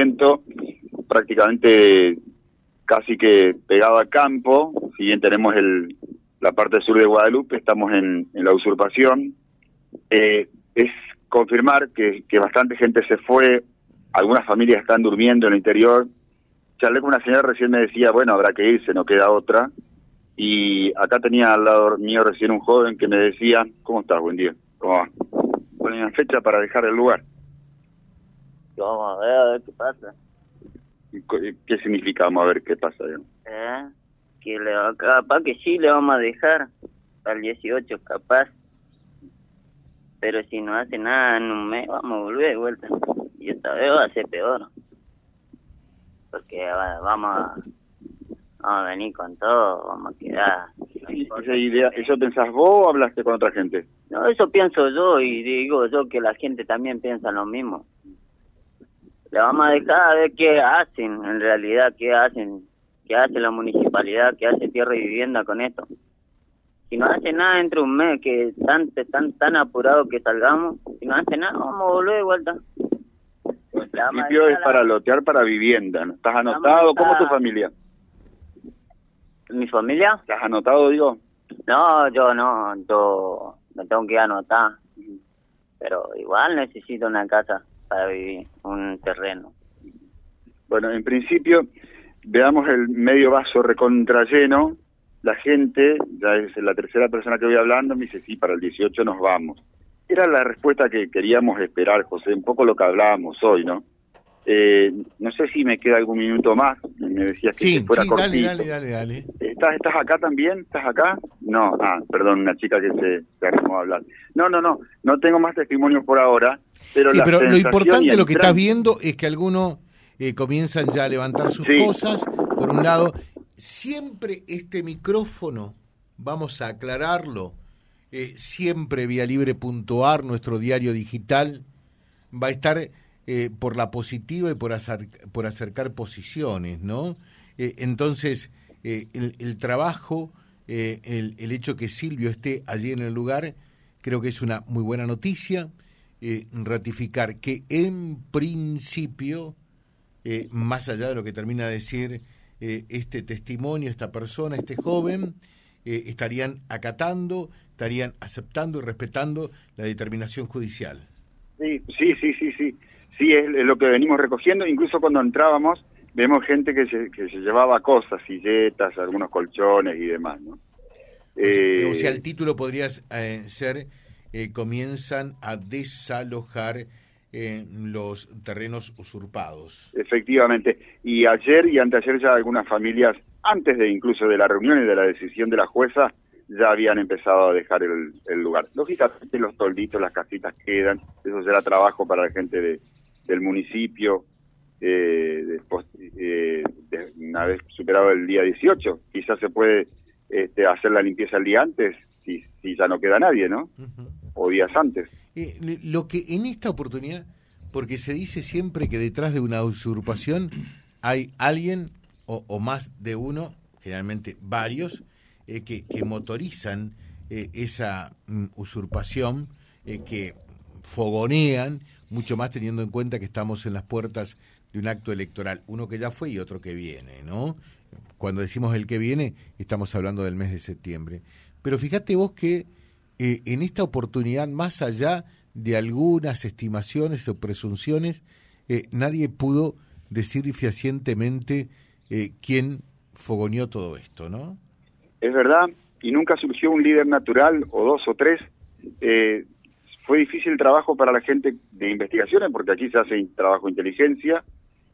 100%, prácticamente casi que pegado a campo, si bien tenemos el, la parte sur de Guadalupe, estamos en, la usurpación. Eh, es confirmar que, que bastante gente se fue, algunas familias están durmiendo en el interior. Charlé con una señora recién me decía, bueno, habrá que irse, no queda otra. Y acá tenía al lado mío recién un joven que me decía, ¿cómo estás? Buen día. ¿Cómo va? Ponen fecha para dejar el lugar. Vamos a ver, a ver qué pasa. ¿Qué significa? Vamos a ver qué pasa. ¿Eh? Que le, capaz que sí le vamos a dejar al 18, capaz. Pero si no hace nada en un mes, vamos a volver de vuelta. Y esta vez va a ser peor. Porque vamos a, vamos a venir con todo, vamos a quedar. esa idea, ¿Eso pensás vos o hablaste con otra gente? No, eso pienso yo y digo yo que la gente también piensa lo mismo. Le vamos a dejar a ver qué hacen, en realidad, qué hacen, qué hace la municipalidad, qué hace Tierra y Vivienda con esto. Si no hace nada entre un mes, que están tan, tan apurado que salgamos, si no hace nada, vamos a volver de vuelta. El principio es para lotear para vivienda, ¿no? ¿Estás anotado? ¿Cómo es tu familia? ¿Mi familia? ¿Estás anotado, digo? No, yo no, yo me tengo que anotar. Pero igual necesito una casa para vivir, un terreno. Bueno, en principio, veamos el medio vaso recontra lleno. La gente, ya es la tercera persona que voy hablando, me dice, sí, para el 18 nos vamos. Era la respuesta que queríamos esperar, José, un poco lo que hablábamos hoy, ¿no? Eh, no sé si me queda algún minuto más. Me decías que sí, fuera sí, dale, dale, dale, dale. ¿Estás, ¿Estás acá también? ¿Estás acá? No, ah, perdón, una chica que se, se animó a hablar. No, no, no, no tengo más testimonio por ahora. Pero, pero lo importante, lo que estás viendo, es que algunos eh, comienzan ya a levantar sus cosas. Por un lado, siempre este micrófono, vamos a aclararlo, eh, siempre vía libre.ar, nuestro diario digital, va a estar eh, por la positiva y por, por acercar posiciones, ¿no? Eh, entonces, el, el, trabajo, el, el hecho que Silvio esté allí en el lugar, creo que es una muy buena noticia. ratificar que en principio, más allá de lo que termina de decir este testimonio, esta persona, este joven, estarían acatando, estarían aceptando y respetando la determinación judicial. Sí, sí, sí, sí, sí. Sí, es lo que venimos recogiendo. Incluso cuando entrábamos, vemos gente que se, que se llevaba cosas, silletas, algunos colchones y demás, ¿no? o sea, eh, el título podría eh, ser eh, comienzan a desalojar los terrenos usurpados. Efectivamente. Y ayer y anteayer ya algunas familias, antes de incluso de la reunión y de la decisión de la jueza, ya habían empezado a dejar el, lugar. Lógicamente los tolditos, las casitas quedan, eso será trabajo para la gente de, del municipio, eh, después, eh, una vez superado el día 18, quizás se puede este, hacer la limpieza el día antes, si, si ya no queda nadie, ¿no? O días antes. Eh, lo que en esta oportunidad, porque se dice siempre que detrás de una usurpación hay alguien o, o más de uno, generalmente varios, eh, que, motorizan eh, esa mm, usurpación, eh, que fogonean, mucho más teniendo en cuenta que estamos en las puertas de un acto electoral, uno que ya fue y otro que viene, ¿no? Cuando decimos el que viene, estamos hablando del mes de septiembre. Pero fíjate vos que en esta oportunidad, más allá de algunas estimaciones o presunciones, nadie pudo decir fehacientemente quién fogoneó todo esto, ¿no? es verdad, y nunca surgió un líder natural o dos o tres. Fue difícil el trabajo para la gente de investigaciones, porque aquí se hace trabajo de inteligencia,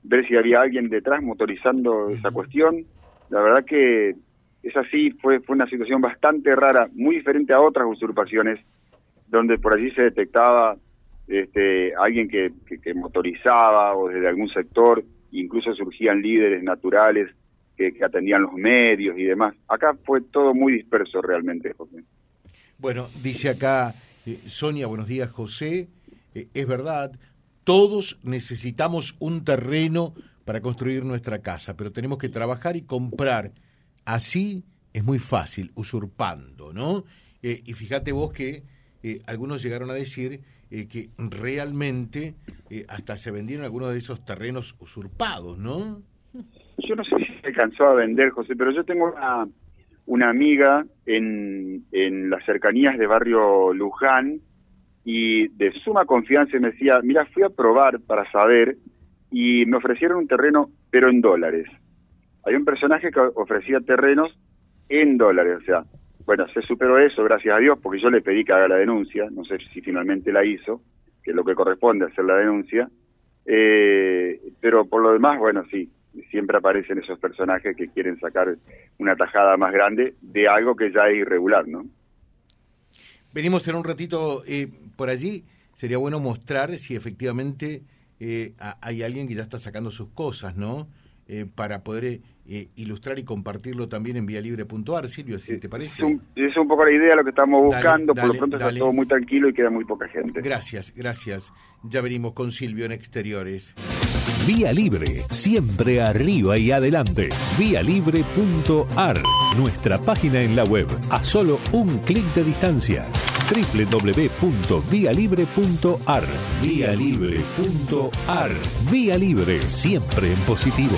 ver si había alguien detrás motorizando esa cuestión. La verdad que es así, fue, fue una situación bastante rara, muy diferente a otras usurpaciones, donde por allí se detectaba este, alguien que, que motorizaba o desde algún sector, incluso surgían líderes naturales que, atendían los medios y demás. Acá fue todo muy disperso realmente, José. Bueno, dice acá eh, Sonia, buenos días, José. Eh, es verdad, todos necesitamos un terreno para construir nuestra casa, pero tenemos que trabajar y comprar. Así es muy fácil, usurpando, ¿no? Eh, y fíjate vos que algunos llegaron a decir que realmente hasta se vendieron algunos de esos terrenos usurpados, ¿no? Yo no sé si se a vender, José, pero yo tengo una, una amiga en, en las cercanías de barrio Luján y de suma confianza me decía, mira, fui a probar para saber y me ofrecieron un terreno, pero en dólares. Hay un personaje que ofrecía terrenos en dólares, o sea, bueno, se superó eso, gracias a Dios, porque yo le pedí que haga la denuncia, no sé si finalmente la hizo, que es lo que corresponde hacer la denuncia, eh, pero por lo demás, bueno, sí, siempre aparecen esos personajes que quieren sacar una tajada más grande de algo que ya es irregular, ¿no? Venimos en un ratito eh, por allí, sería bueno mostrar si efectivamente eh, hay alguien que ya está sacando sus cosas, ¿no? Eh, para poder eh, ilustrar y compartirlo también en libre.ar, Silvio, si te parece. Es un, poco la idea, lo que estamos buscando, por lo pronto está todo muy tranquilo y queda muy poca gente. Gracias, gracias. Ya venimos con Silvio en Exteriores. Vía Libre, siempre arriba y adelante. Vialibre.ar, nuestra página en la web, a solo un clic de distancia www.vialibre.ar. Vía Libre.ar. Vía Libre, siempre en positivo.